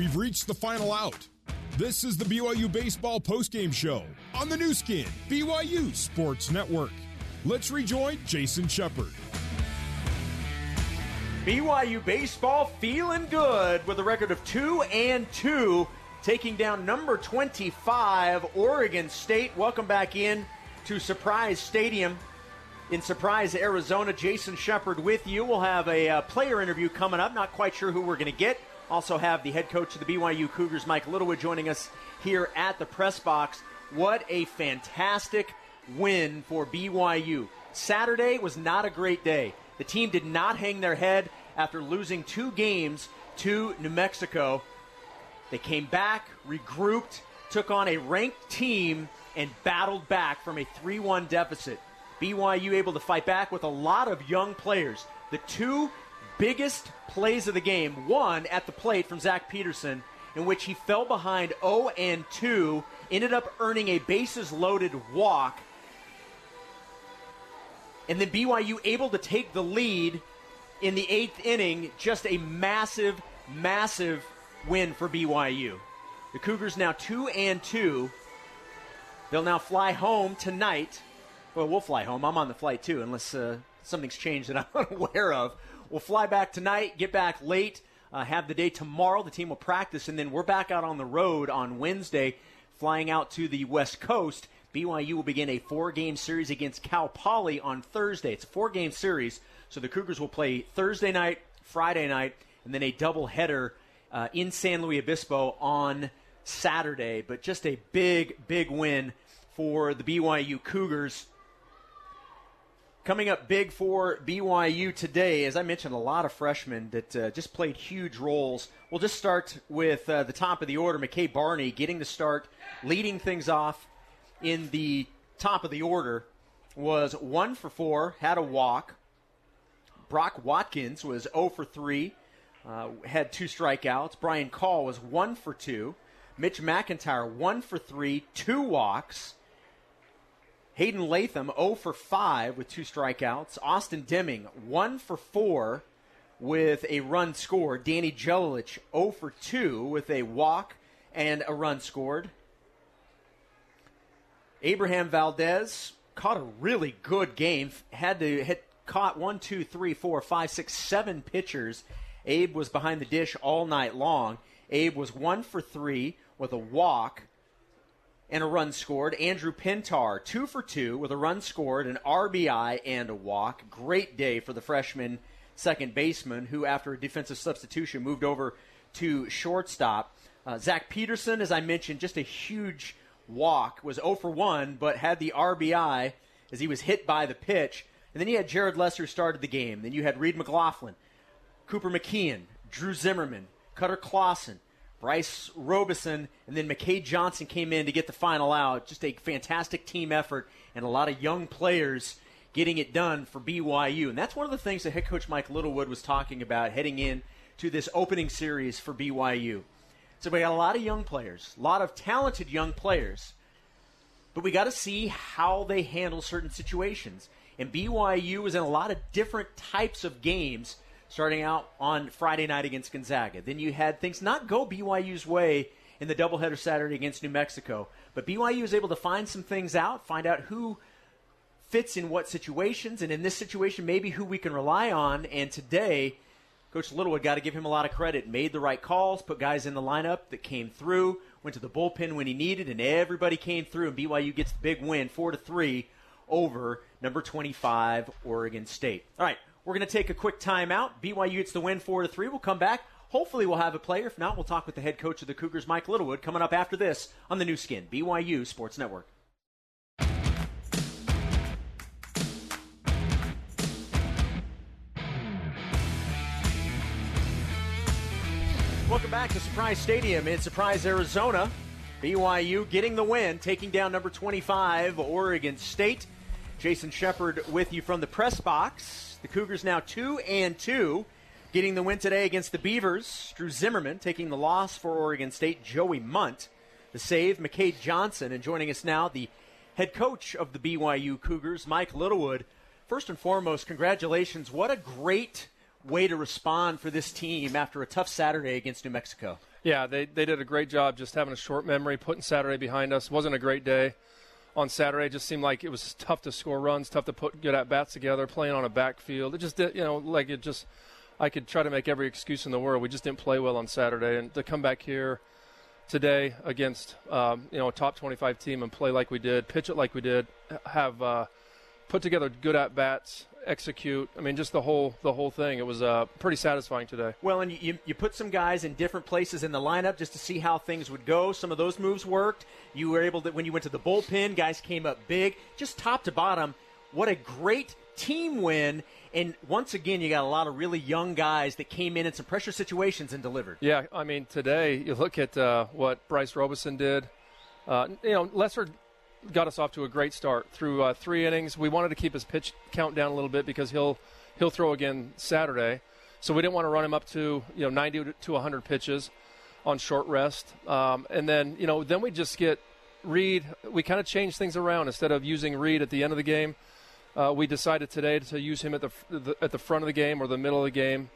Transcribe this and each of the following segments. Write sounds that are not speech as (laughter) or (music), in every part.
We've reached the final out. This is the BYU Baseball postgame show on the Nu Skin, BYU Sports Network. Let's rejoin Jason Shepard. BYU baseball feeling good with a record of 2 and 2 taking down number 25 Oregon State. Welcome back in to Surprise Stadium in Surprise, Arizona. Jason Shepard with you. We'll have a uh, player interview coming up. Not quite sure who we're going to get. Also have the head coach of the BYU Cougars, Mike Littlewood, joining us here at the press box. What a fantastic win for BYU. Saturday was not a great day. The team did not hang their head after losing two games to New Mexico. They came back, regrouped, took on a ranked team, and battled back from a 3 1 deficit. BYU able to fight back with a lot of young players. The two biggest plays of the game, one at the plate from Zach Peterson, in which he fell behind 0 and 2, ended up earning a bases loaded walk. And then BYU able to take the lead in the eighth inning. Just a massive, massive win for BYU. The Cougars now 2 and 2. They'll now fly home tonight well, we'll fly home. I'm on the flight too, unless uh, something's changed that I'm (laughs) unaware of. We'll fly back tonight, get back late, uh, have the day tomorrow. The team will practice, and then we're back out on the road on Wednesday, flying out to the West Coast. BYU will begin a four game series against Cal Poly on Thursday. It's a four game series, so the Cougars will play Thursday night, Friday night, and then a double header uh, in San Luis Obispo on Saturday. But just a big, big win for the BYU Cougars. Coming up big for BYU today, as I mentioned, a lot of freshmen that uh, just played huge roles. We'll just start with uh, the top of the order. McKay Barney getting the start, leading things off in the top of the order was one for four, had a walk. Brock Watkins was 0 for 3, uh, had two strikeouts. Brian Call was 1 for 2. Mitch McIntyre 1 for 3, two walks. Hayden Latham 0 for 5 with two strikeouts. Austin Deming 1 for 4 with a run scored. Danny Gelalich 0 for 2 with a walk and a run scored. Abraham Valdez caught a really good game. Had to hit caught one, two, three, four, five, six, seven pitchers. Abe was behind the dish all night long. Abe was one for three with a walk and a run scored. Andrew Pintar, two for two with a run scored, an RBI, and a walk. Great day for the freshman second baseman, who, after a defensive substitution, moved over to shortstop. Uh, Zach Peterson, as I mentioned, just a huge walk, was 0 for 1, but had the RBI as he was hit by the pitch. And then you had Jared Lesser started the game. Then you had Reed McLaughlin, Cooper McKeon, Drew Zimmerman, Cutter Clausen, Bryce Robeson, and then McKay Johnson came in to get the final out. Just a fantastic team effort and a lot of young players getting it done for BYU. And that's one of the things that head coach Mike Littlewood was talking about heading in to this opening series for BYU. So we got a lot of young players, a lot of talented young players, but we got to see how they handle certain situations. And BYU is in a lot of different types of games starting out on Friday night against Gonzaga. Then you had things not go BYU's way in the doubleheader Saturday against New Mexico, but BYU was able to find some things out, find out who fits in what situations, and in this situation, maybe who we can rely on. And today, Coach Littlewood got to give him a lot of credit. Made the right calls, put guys in the lineup that came through, went to the bullpen when he needed, and everybody came through. And BYU gets the big win, four to three, over number 25 Oregon State. All right, we're going to take a quick timeout. BYU gets the win 4 to 3. We'll come back. Hopefully, we'll have a player. If not, we'll talk with the head coach of the Cougars, Mike Littlewood, coming up after this on the Nu Skin, BYU Sports Network. Welcome back to Surprise Stadium in Surprise, Arizona. BYU getting the win, taking down number 25, Oregon State. Jason Shepard with you from the press box. The Cougars now 2 and 2, getting the win today against the Beavers. Drew Zimmerman taking the loss for Oregon State. Joey Munt, the save. McKay Johnson, and joining us now, the head coach of the BYU Cougars, Mike Littlewood. First and foremost, congratulations. What a great way to respond for this team after a tough Saturday against New Mexico. Yeah, they, they did a great job just having a short memory, putting Saturday behind us. wasn't a great day on Saturday. It just seemed like it was tough to score runs, tough to put good at bats together, playing on a backfield. It just did, you know, like it just. I could try to make every excuse in the world. We just didn't play well on Saturday, and to come back here today against um, you know a top 25 team and play like we did, pitch it like we did, have uh, put together good at bats, execute. I mean, just the whole the whole thing. It was uh, pretty satisfying today. Well, and you you put some guys in different places in the lineup just to see how things would go. Some of those moves worked. You were able to when you went to the bullpen, guys came up big, just top to bottom. What a great team win. And once again, you got a lot of really young guys that came in in some pressure situations and delivered. Yeah, I mean, today you look at uh, what Bryce Robeson did. Uh, you know, Lesser got us off to a great start through uh, three innings. We wanted to keep his pitch count down a little bit because he'll he'll throw again Saturday, so we didn't want to run him up to you know 90 to 100 pitches on short rest. Um, and then you know then we just get Reed. We kind of change things around instead of using Reed at the end of the game. Uh, we decided today to use him at the, the, at the front of the game or the middle of the game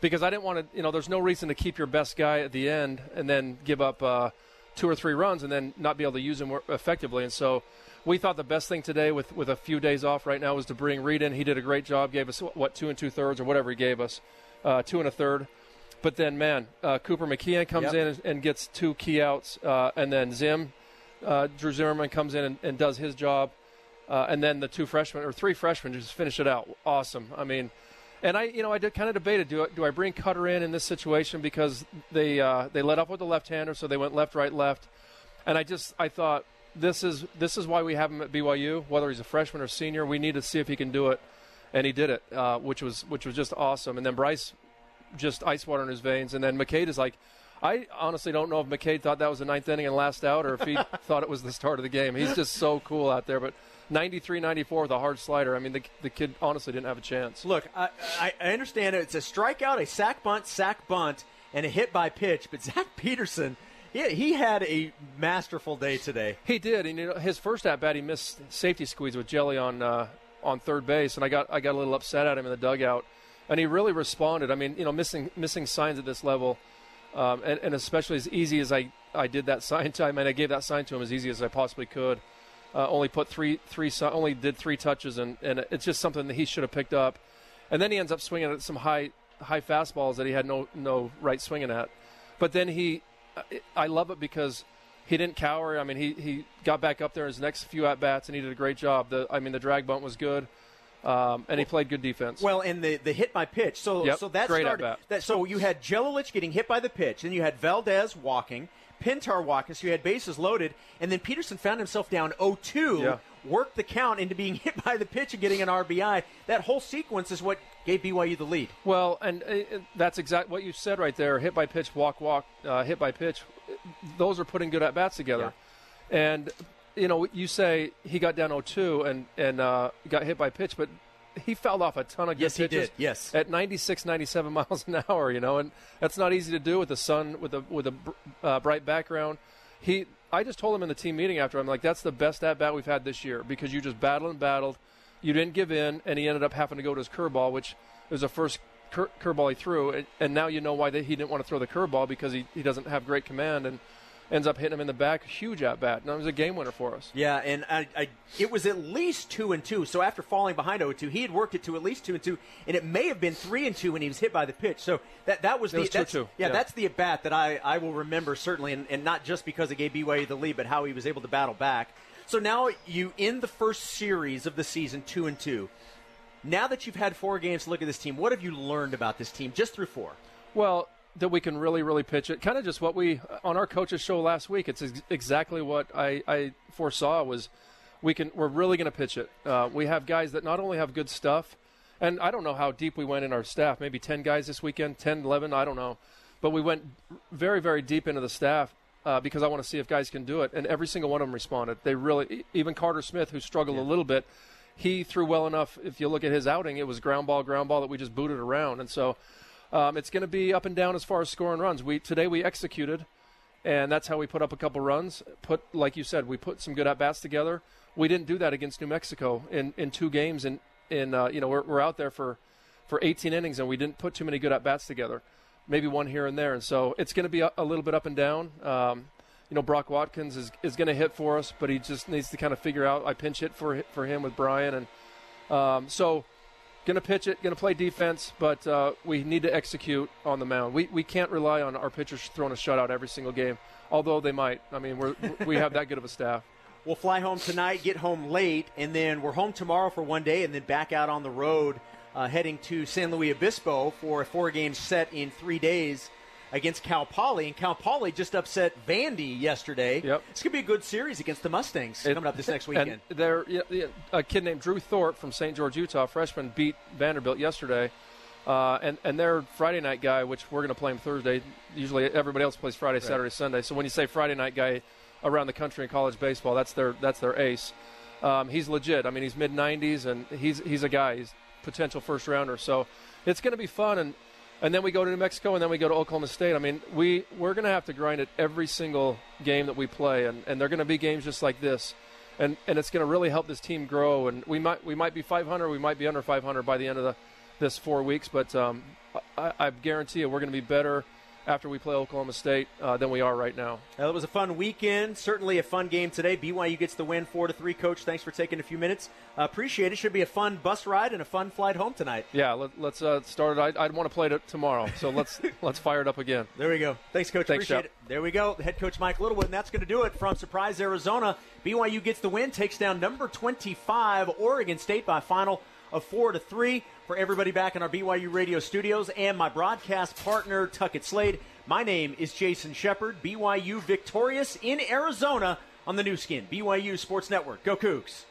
because I didn't want to. You know, there's no reason to keep your best guy at the end and then give up. Uh, two or three runs and then not be able to use him effectively. And so we thought the best thing today, with, with a few days off right now, was to bring Reed in. He did a great job, gave us, what, two and two thirds or whatever he gave us, uh, two and a third. But then, man, uh, Cooper McKeon comes yep. in and, and, gets two key outs. Uh, and then Zim, uh, Drew Zimmerman comes in and, and does his job. Uh, and then the two freshmen, or three freshmen, just finish it out. Awesome. I mean, and I, you know, I did, kind of debated: do I, do I bring Cutter in in this situation because they uh, they let up with the left-hander, so they went left, right, left, and I just I thought this is this is why we have him at BYU. Whether he's a freshman or senior, we need to see if he can do it, and he did it, uh, which was which was just awesome. And then Bryce, just ice water in his veins, and then McCade is like. I honestly don't know if McCade thought that was the ninth inning and last out, or if he (laughs) thought it was the start of the game. He's just so cool out there. But 93 94 with a hard slider. I mean, the, the kid honestly didn't have a chance. Look, I, I, understand it's a strikeout, a sac bunt, sac bunt, and a hit by pitch, but Zach Peterson. He, he had a masterful day today. He did, and you know, his first at bat, he missed safety squeeze with Jelly on uh, on third base, and I got I got a little upset at him in the dugout, and he really responded. I mean, you know, missing missing signs at this level, um, and, and especially as easy as I I did that sign him, and I gave that sign to him as easy as I possibly could. Uh, only put three, three, only did three touches, and, and it's just something that he should have picked up. And then he ends up swinging at some high, high fastballs that he had no, no right swinging at. But then he, I love it because he didn't cower. I mean, he, he got back up there in his next few at bats, and he did a great job. The, I mean, the drag bunt was good. Um, and he played good defense. Well, and the, the hit by pitch. So yep, so that great started. That, so you had Gelalich getting hit by the pitch, then you had Valdez walking, Pintar walking, so you had bases loaded, and then Peterson found himself down 0-2, yeah. worked the count into being (laughs) hit by the pitch and getting an RBI. That whole sequence is what gave BYU the lead. Well, and uh, that's exactly what you said right there. Hit by pitch, walk, walk, uh, hit by pitch. Those are putting good at bats together, yeah. and you know you say he got down 0-2 and and uh, got hit by pitch, but he fouled off a ton of good yes, pitches. He did. Yes, at 96, 97 (laughs) miles an hour. You know, and that's not easy to do with the sun with a with a uh, bright background. He, I just told him in the team meeting after I'm like, that's the best at bat we've had this year because you just battled and battled. You didn't give in, and he ended up having to go to his curveball, which was the first cur- curveball he threw, and, and now you know why they, he didn't want to throw the curveball because he, he doesn't have great command and ends up hitting him in the back. Huge at bat. And it was a game winner for us. Yeah, and I, I, it was at least two and two. So after falling behind 0 2, he had worked it to at least two and two, and it may have been three and two when he was hit by the pitch. So that that was it the was that's, two, two. Yeah, yeah, that's the at bat that I, I will remember certainly, and, and not just because it gave BYU the lead, but how he was able to battle back. So now you in the first series of the season, two and two. Now that you've had four games to look at this team, what have you learned about this team just through four? Well, that we can really, really pitch it. Kind of just what we on our coaches show last week. It's ex- exactly what I, I, foresaw was we can. We're really going to pitch it. Uh, we have guys that not only have good stuff, and I don't know how deep we went in our staff. Maybe ten guys this weekend, 10, 11, I don't know, but we went very, very deep into the staff. Uh, because I want to see if guys can do it, and every single one of them responded. They really, even Carter Smith, who struggled yeah. a little bit, he threw well enough. If you look at his outing, it was ground ball, ground ball that we just booted around, and so um, it's going to be up and down as far as scoring runs. We today we executed, and that's how we put up a couple runs. Put like you said, we put some good at bats together. We didn't do that against New Mexico in, in two games, and in, in uh, you know we're, we're out there for for 18 innings, and we didn't put too many good at bats together. Maybe one here and there, and so it's going to be a, a, little bit up and down. Um, you know, Brock Watkins is, is going to hit for us, but he just needs to kind of figure out. I pinch hit for for him with Brian, and um, so going to pitch it, going to play defense, but uh, we need to execute on the mound. We we can't rely on our pitchers throwing a shutout every single game, although they might. I mean, we're, we have that good of a staff. (laughs) We'll fly home tonight, get home late, and then we're home tomorrow for one day, and then back out on the road, uh, heading to San Luis Obispo for a four-game set in three days against Cal Poly, and Cal Poly just upset Vandy yesterday. Yep. It's going to be a good series against the Mustangs it, coming up this (laughs) next weekend. And there, a kid named Drew Thorpe from St. George, Utah, freshman, beat Vanderbilt yesterday. Uh, and and their Friday night guy, which we're going to play him Thursday. Usually everybody else plays Friday, Saturday, right. Sunday. So when you say Friday night guy, around the country in college baseball. That's their that's their ace. Um, he's legit. I mean, he's mid 90s and he's he's a guy. He's potential first rounder. So it's going to be fun. And and then we go to New Mexico and then we go to Oklahoma State. I mean, we we're going to have to grind it every single game that we play, and and they're going to be games just like this. And, and it's going to really help this team grow. And we might we might be 500, we might be under 500 by the end of the this four weeks. But um, I, I guarantee you, we're going to be better after we play Oklahoma State uh, than we are right now. Well, it was a fun weekend. Certainly a fun game today. BYU gets the win, four to three. Coach, thanks for taking a few minutes. Uh, appreciate it. Should be a fun bus ride and a fun flight home tonight. Yeah, let, us uh, start it. I, would want to play it tomorrow, so let's (laughs) let's fire it up again. There we go. Thanks, Coach. Thanks, appreciate it. There we go. Head coach Mike Littlewood, and that's going to do it from Surprise, Arizona. BYU gets the win, takes down number 25 Oregon State by final of four to three. For everybody back in our BYU radio studios and my broadcast partner Tuckett Slade. My name is Jason Shepard. BYU victorious in Arizona on the Nu Skin, BYU Sports Network. Go Cougs.